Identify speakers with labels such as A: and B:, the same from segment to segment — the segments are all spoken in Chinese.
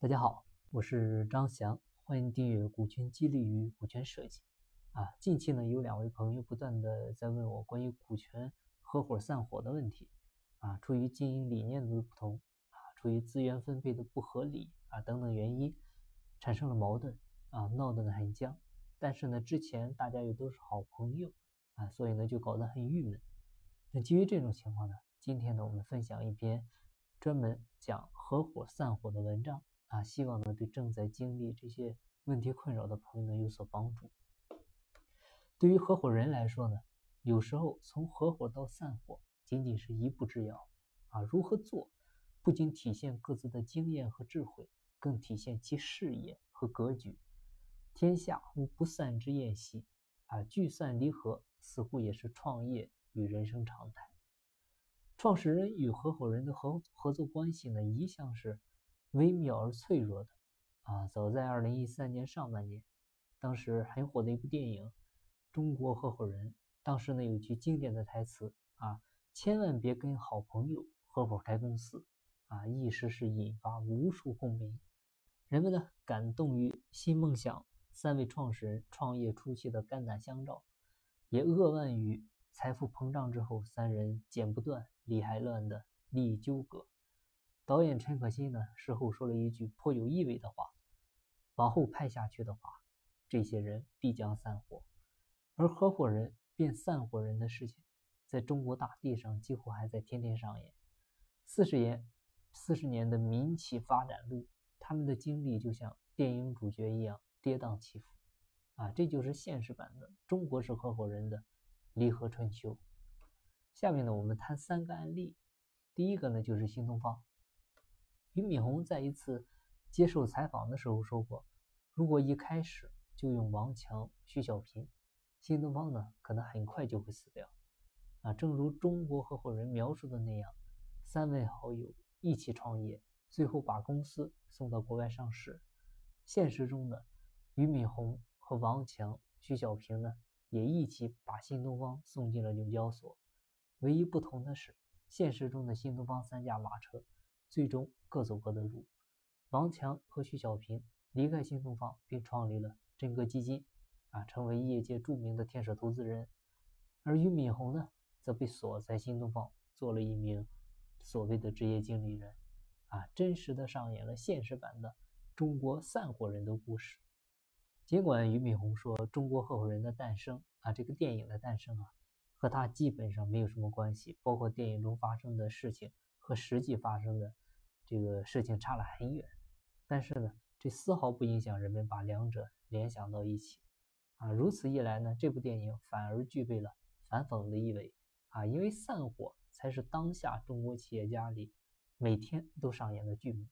A: 大家好，我是张翔，欢迎订阅《股权激励与股权设计》。啊，近期呢有两位朋友不断的在问我关于股权合伙散伙的问题。啊，出于经营理念的不同，啊，出于资源分配的不合理啊等等原因，产生了矛盾，啊，闹得呢很僵。但是呢，之前大家又都是好朋友，啊，所以呢就搞得很郁闷。那基于这种情况呢，今天呢我们分享一篇专门讲合伙散伙的文章。啊，希望呢对正在经历这些问题困扰的朋友呢有所帮助。对于合伙人来说呢，有时候从合伙到散伙仅仅是一步之遥啊。如何做，不仅体现各自的经验和智慧，更体现其视野和格局。天下无不散之宴席啊，聚散离合似乎也是创业与人生常态。创始人与合伙人的合合作关系呢，一向是。微妙而脆弱的啊！早在二零一三年上半年，当时很火的一部电影《中国合伙人》，当时呢有句经典的台词啊：“千万别跟好朋友合伙开公司啊！”一时是引发无数共鸣。人们呢感动于新梦想三位创始人创业初期的肝胆相照，也扼腕于财富膨胀之后三人剪不断理还乱的利益纠葛。导演陈可辛呢，事后说了一句颇有意味的话：“往后拍下去的话，这些人必将散伙，而合伙人变散伙人的事情，在中国大地上几乎还在天天上演。四十年，四十年的民企发展路，他们的经历就像电影主角一样跌宕起伏。啊，这就是现实版的中国式合伙人的离合春秋。下面呢，我们谈三个案例。第一个呢，就是新东方。俞敏洪在一次接受采访的时候说过：“如果一开始就用王强、徐小平，新东方呢可能很快就会死掉。”啊，正如中国合伙人描述的那样，三位好友一起创业，最后把公司送到国外上市。现实中的俞敏洪和王强、徐小平呢，也一起把新东方送进了纽交所。唯一不同的是，现实中的新东方三驾马车。最终各走各的路。王强和徐小平离开新东方，并创立了真格基金，啊，成为业界著名的天使投资人。而俞敏洪呢，则被锁在新东方，做了一名所谓的职业经理人，啊，真实的上演了现实版的中国散伙人的故事。尽管俞敏洪说《中国合伙人的诞生》啊，这个电影的诞生啊，和他基本上没有什么关系，包括电影中发生的事情。和实际发生的这个事情差了很远，但是呢，这丝毫不影响人们把两者联想到一起啊。如此一来呢，这部电影反而具备了反讽的意味啊，因为散伙才是当下中国企业家里每天都上演的剧目，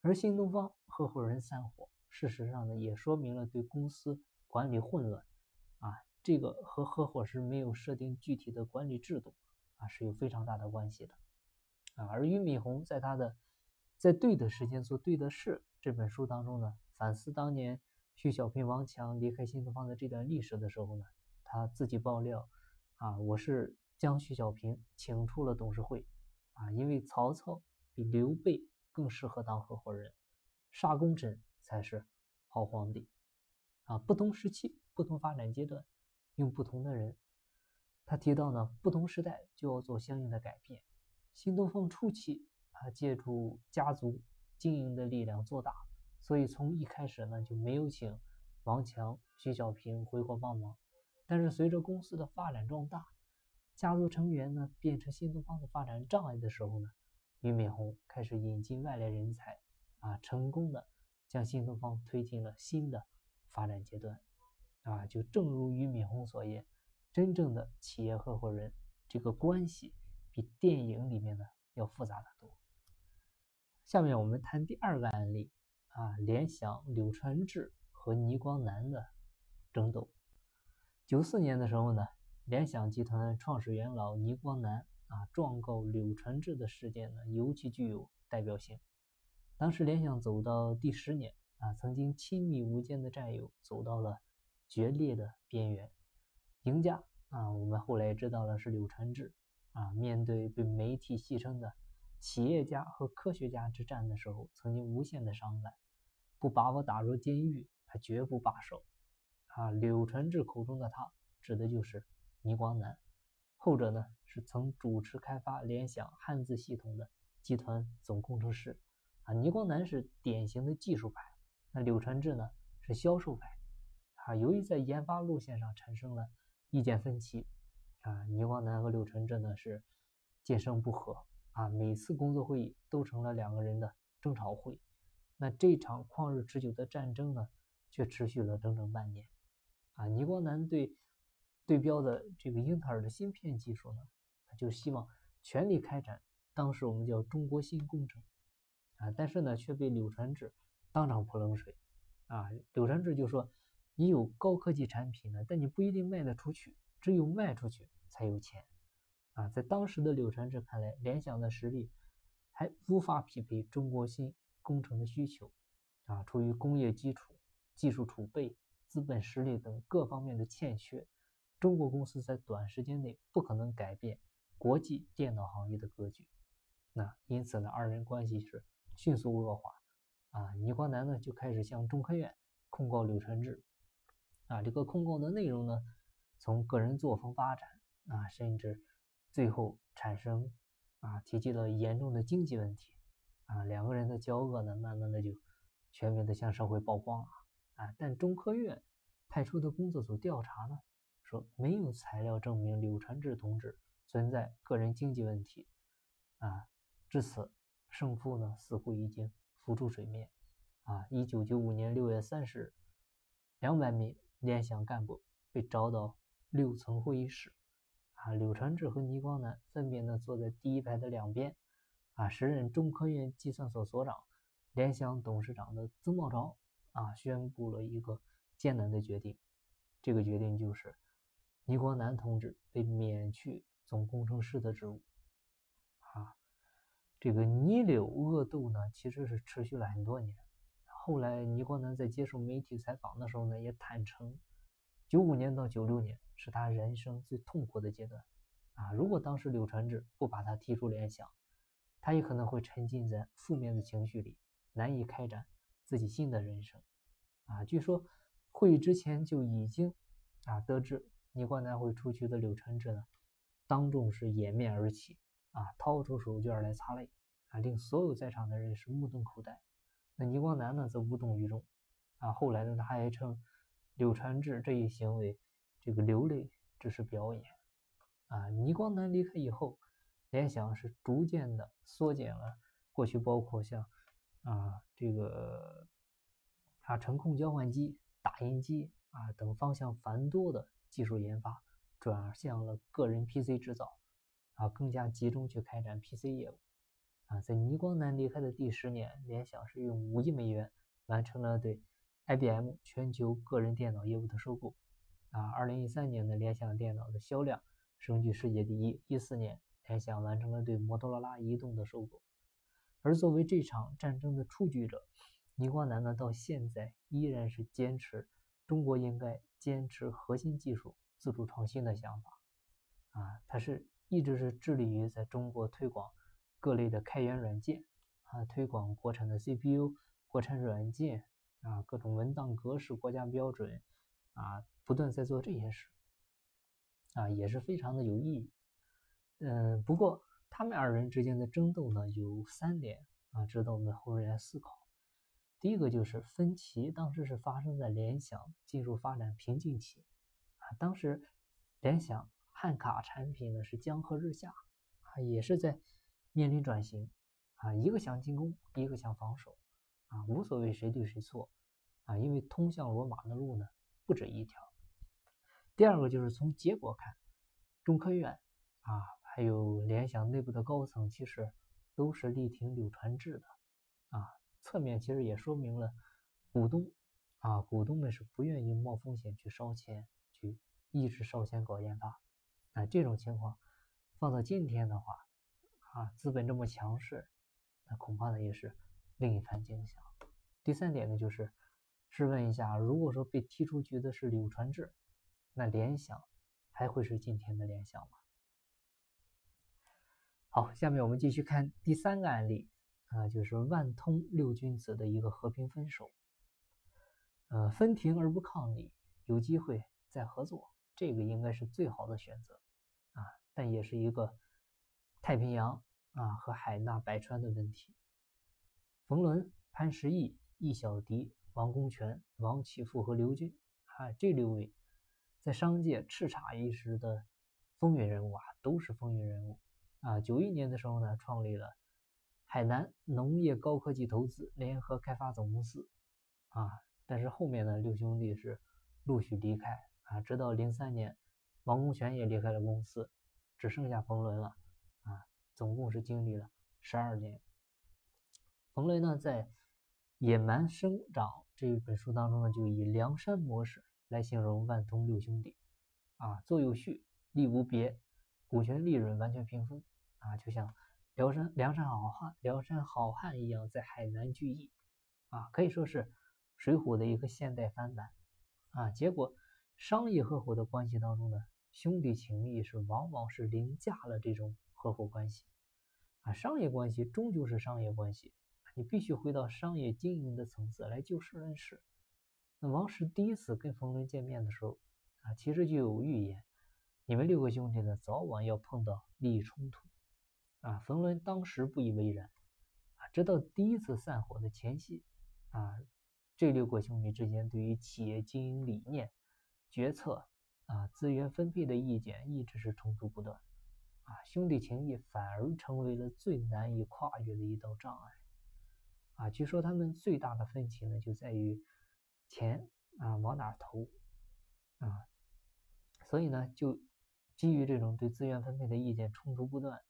A: 而新东方合伙人散伙，事实上呢，也说明了对公司管理混乱啊，这个和合伙时没有设定具体的管理制度啊是有非常大的关系的。啊，而俞敏洪在他的《在对的时间做对的事》这本书当中呢，反思当年徐小平、王强离开新东方的这段历史的时候呢，他自己爆料啊，我是将徐小平请出了董事会啊，因为曹操比刘备更适合当合伙人，杀功臣才是好皇帝啊。不同时期、不同发展阶段，用不同的人。他提到呢，不同时代就要做相应的改变。新东方初期啊，借助家族经营的力量做大，所以从一开始呢就没有请王强、徐小平回国帮忙。但是随着公司的发展壮大，家族成员呢变成新东方的发展障碍的时候呢，俞敏洪开始引进外来人才啊，成功的将新东方推进了新的发展阶段啊。就正如俞敏洪所言，真正的企业合伙人这个关系。比电影里面的要复杂的多。下面我们谈第二个案例啊，联想柳传志和倪光南的争斗。九四年的时候呢，联想集团创始元老倪光南啊状告柳传志的事件呢，尤其具有代表性。当时联想走到第十年啊，曾经亲密无间的战友走到了决裂的边缘，赢家啊，我们后来知道了是柳传志。啊，面对被媒体戏称的企业家和科学家之战的时候，曾经无限的伤感。不把我打入监狱，他绝不罢手。啊，柳传志口中的他，指的就是倪光南。后者呢，是曾主持开发联想汉字系统的集团总工程师。啊，倪光南是典型的技术派，那柳传志呢是销售派。啊，由于在研发路线上产生了意见分歧，啊，倪光南和柳传志呢是渐生不和。啊，每次工作会议都成了两个人的争吵会。那这场旷日持久的战争呢，却持续了整整半年。啊，倪光南对对标的这个英特尔的芯片技术呢，他就希望全力开展当时我们叫中国芯工程。啊，但是呢，却被柳传志当场泼冷水。啊，柳传志就说：“你有高科技产品呢，但你不一定卖得出去，只有卖出去才有钱。”啊，在当时的柳传志看来，联想的实力还无法匹配中国芯。工程的需求，啊，出于工业基础、技术储备、资本实力等各方面的欠缺，中国公司在短时间内不可能改变国际电脑行业的格局。那因此呢，二人关系是迅速恶化。啊，倪光南呢就开始向中科院控告柳传志。啊，这个控告的内容呢，从个人作风发展，啊，甚至最后产生啊，提及了严重的经济问题。啊，两个人的交恶呢，慢慢的就全面的向社会曝光了啊。但中科院派出的工作组调查呢，说没有材料证明柳传志同志存在个人经济问题啊。至此，胜负呢似乎已经浮出水面啊。一九九五年六月三十日，两百名联想干部被招到六层会议室啊，柳传志和倪光南分别呢坐在第一排的两边。啊，时任中科院计算所所长、联想董事长的曾茂昭啊，宣布了一个艰难的决定。这个决定就是，倪光南同志被免去总工程师的职务。啊，这个倪柳恶斗呢，其实是持续了很多年。后来，倪光南在接受媒体采访的时候呢，也坦诚，九五年到九六年是他人生最痛苦的阶段。啊，如果当时柳传志不把他踢出联想，他也可能会沉浸在负面的情绪里，难以开展自己新的人生。啊，据说会议之前就已经啊得知倪光南会出去的柳传志呢，当众是掩面而泣，啊，掏出手绢来擦泪，啊，令所有在场的人是目瞪口呆。那倪光南呢，则无动于衷。啊，后来呢，他还称柳传志这一行为，这个流泪只是表演。啊，倪光南离开以后。联想是逐渐的缩减了过去包括像啊这个啊程控交换机、打印机啊等方向繁多的技术研发，转向了个人 PC 制造啊，更加集中去开展 PC 业务啊。在倪光南离开的第十年，联想是用五亿美元完成了对 IBM 全球个人电脑业务的收购啊。二零一三年的联想电脑的销量升居世界第一，一四年。联想完成了对摩托罗拉移动的收购，而作为这场战争的出局者，倪光南呢，到现在依然是坚持中国应该坚持核心技术自主创新的想法。啊，他是一直是致力于在中国推广各类的开源软件，啊，推广国产的 CPU、国产软件，啊，各种文档格式、国家标准，啊，不断在做这些事，啊，也是非常的有意义。嗯，不过他们二人之间的争斗呢，有三点啊，值得我们后人来思考。第一个就是分歧，当时是发生在联想进入发展瓶颈期啊，当时联想汉卡产品呢是江河日下啊，也是在面临转型啊，一个想进攻，一个想防守啊，无所谓谁对谁错啊，因为通向罗马的路呢不止一条。第二个就是从结果看，中科院啊。还有联想内部的高层，其实都是力挺柳传志的，啊，侧面其实也说明了股东啊，股东们是不愿意冒风险去烧钱，去一直烧钱搞研发，啊，这种情况放到今天的话，啊，资本这么强势，那恐怕呢也是另一番景象。第三点呢，就是试问一下，如果说被踢出局的是柳传志，那联想还会是今天的联想吗？好，下面我们继续看第三个案例啊，就是万通六君子的一个和平分手。呃，分庭而不抗礼，有机会再合作，这个应该是最好的选择啊，但也是一个太平洋啊和海纳百川的问题。冯仑、潘石屹、易小迪、王功权、王启富和刘军啊，这六位在商界叱咤一时的风云人物啊，都是风云人物啊。九一年的时候呢，创立了海南农业高科技投资联合开发总公司啊。但是后面呢，六兄弟是陆续离开啊，直到零三年，王功权也离开了公司，只剩下冯仑了啊。总共是经历了十二年。冯仑呢，在《野蛮生长》这一本书当中呢，就以梁山模式来形容万通六兄弟啊，坐有序，立无别，股权利润完全平分啊，就像梁山梁山好汉梁山好汉一样，在海南聚义啊，可以说是。水浒的一个现代翻版啊，结果商业合伙的关系当中呢，兄弟情谊是往往是凌驾了这种合伙关系啊。商业关系终究是商业关系，你必须回到商业经营的层次来就事论事。那王石第一次跟冯仑见面的时候啊，其实就有预言，你们六个兄弟呢，早晚要碰到利益冲突啊。冯仑当时不以为然啊，直到第一次散伙的前夕啊。这六个兄弟之间对于企业经营理念、决策啊、资源分配的意见一直是冲突不断，啊，兄弟情谊反而成为了最难以跨越的一道障碍，啊，据说他们最大的分歧呢就在于钱啊往哪投，啊，所以呢就基于这种对资源分配的意见冲突不断，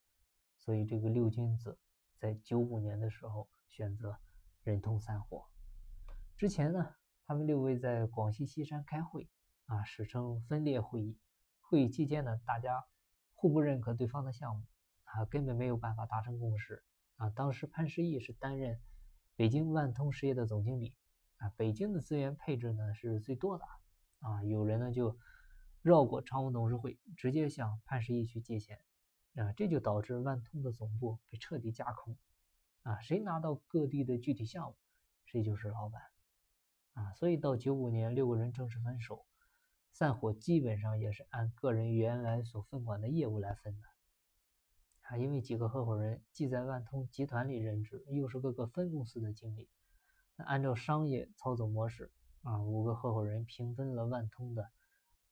A: 所以这个六君子在九五年的时候选择忍痛散伙。之前呢，他们六位在广西西山开会，啊，史称分裂会议。会议期间呢，大家互不认可对方的项目，啊，根本没有办法达成共识。啊，当时潘石屹是担任北京万通实业的总经理，啊，北京的资源配置呢是最多的，啊，有人呢就绕过常务董事会，直接向潘石屹去借钱，啊，这就导致万通的总部被彻底架空，啊，谁拿到各地的具体项目，谁就是老板。啊，所以到九五年，六个人正式分手，散伙基本上也是按个人原来所分管的业务来分的。啊，因为几个合伙人既在万通集团里任职，又是各个分公司的经理，那按照商业操作模式，啊，五个合伙人平分了万通的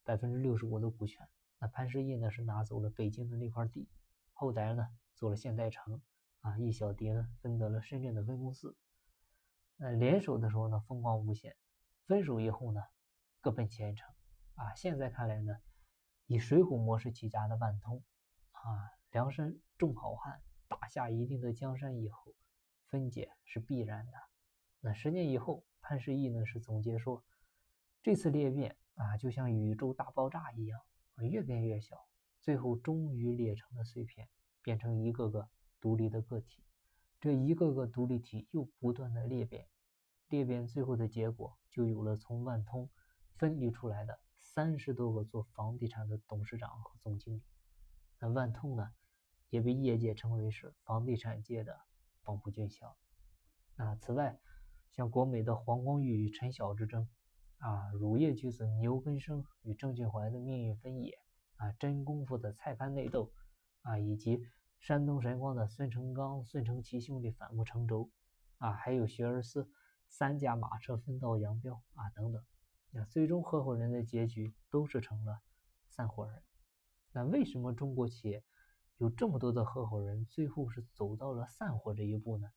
A: 百分之六十五的股权。那潘石屹呢是拿走了北京的那块地，后台呢做了现代城，啊，易小蝶呢分得了深圳的分公司。那，联手的时候呢，风光无限；分手以后呢，各奔前程。啊，现在看来呢，以水浒模式起家的万通，啊，梁山众好汉打下一定的江山以后，分解是必然的。那十年以后，潘石屹呢是总结说，这次裂变啊，就像宇宙大爆炸一样，越变越小，最后终于裂成了碎片，变成一个个独立的个体。这一个个独立体又不断的裂变，裂变最后的结果就有了从万通分离出来的三十多个做房地产的董事长和总经理。那万通呢，也被业界称为是房地产界的黄埔军校。啊，此外，像国美的黄光裕与陈晓之争，啊，乳业巨子牛根生与郑俊怀的命运分野，啊，真功夫的菜刊内斗，啊，以及。山东神光的孙成刚、孙成奇兄弟反目成仇，啊，还有学而思三驾马车分道扬镳啊，等等，那最终合伙人的结局都是成了散伙人。那为什么中国企业有这么多的合伙人，最后是走到了散伙这一步呢？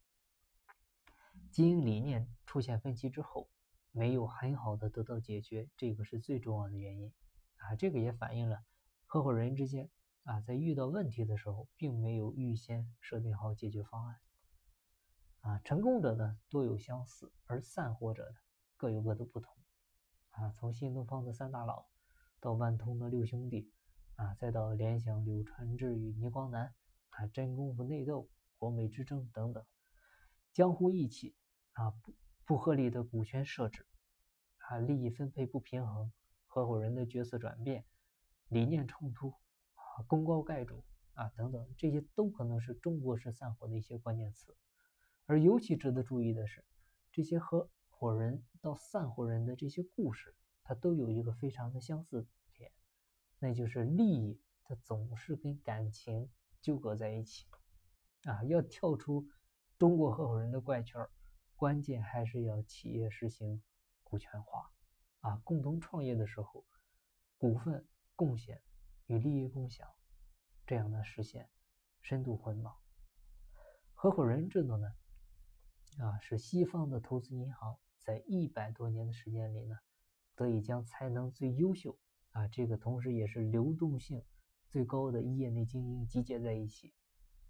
A: 经营理念出现分歧之后，没有很好的得到解决，这个是最重要的原因啊。这个也反映了合伙人之间。啊，在遇到问题的时候，并没有预先设定好解决方案。啊，成功者呢多有相似，而散伙者呢各有各的不同。啊，从新东方的三大佬，到万通的六兄弟，啊，再到联想柳传志与倪光南，啊，真功夫内斗、国美之争等等，江湖义气，啊，不不合理的股权设置，啊，利益分配不平衡，合伙人的角色转变，理念冲突。功高盖主啊等等，这些都可能是中国式散伙的一些关键词。而尤其值得注意的是，这些合伙人到散伙人的这些故事，它都有一个非常的相似，那就是利益它总是跟感情纠葛在一起。啊，要跳出中国合伙人的怪圈，关键还是要企业实行股权化。啊，共同创业的时候，股份贡献与利益共享，这样的实现深度捆绑。合伙人制度呢，啊，是西方的投资银行在一百多年的时间里呢，得以将才能最优秀啊，这个同时也是流动性最高的业内精英集结在一起，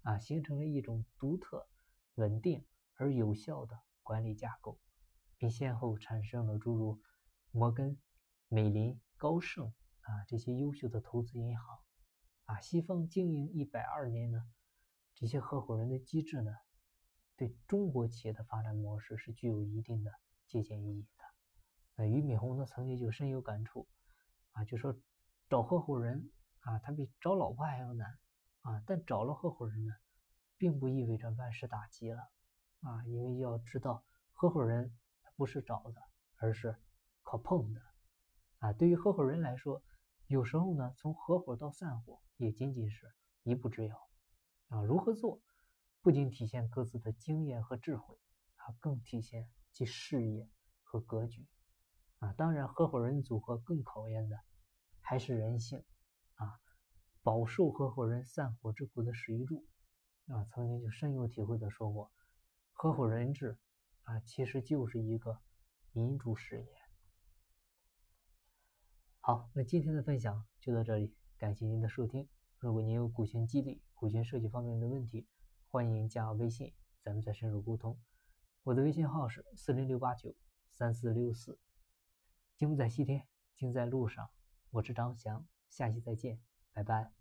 A: 啊，形成了一种独特、稳定而有效的管理架构，并先后产生了诸如。摩根、美林、高盛啊，这些优秀的投资银行啊，西方经营一百二年呢，这些合伙人的机制呢，对中国企业的发展模式是具有一定的借鉴意义的。呃，俞敏洪呢曾经就深有感触就说找合伙人啊，他比找老婆还要难啊，但找了合伙人呢，并不意味着万事大吉了啊，因为要知道合伙人不是找的，而是。靠碰的啊，对于合伙人来说，有时候呢，从合伙到散伙也仅仅是一步之遥啊。如何做，不仅体现各自的经验和智慧啊，更体现其事业和格局啊。当然，合伙人组合更考验的还是人性啊。饱受合伙人散伙之苦的史玉柱啊，曾经就深有体会的说过，合伙人制啊，其实就是一个民主事业。好，那今天的分享就到这里，感谢您的收听。如果您有股权激励、股权设计方面的问题，欢迎加微信，咱们再深入沟通。我的微信号是四零六八九三四六四。金不在西天，金在路上。我是张翔，下期再见，拜拜。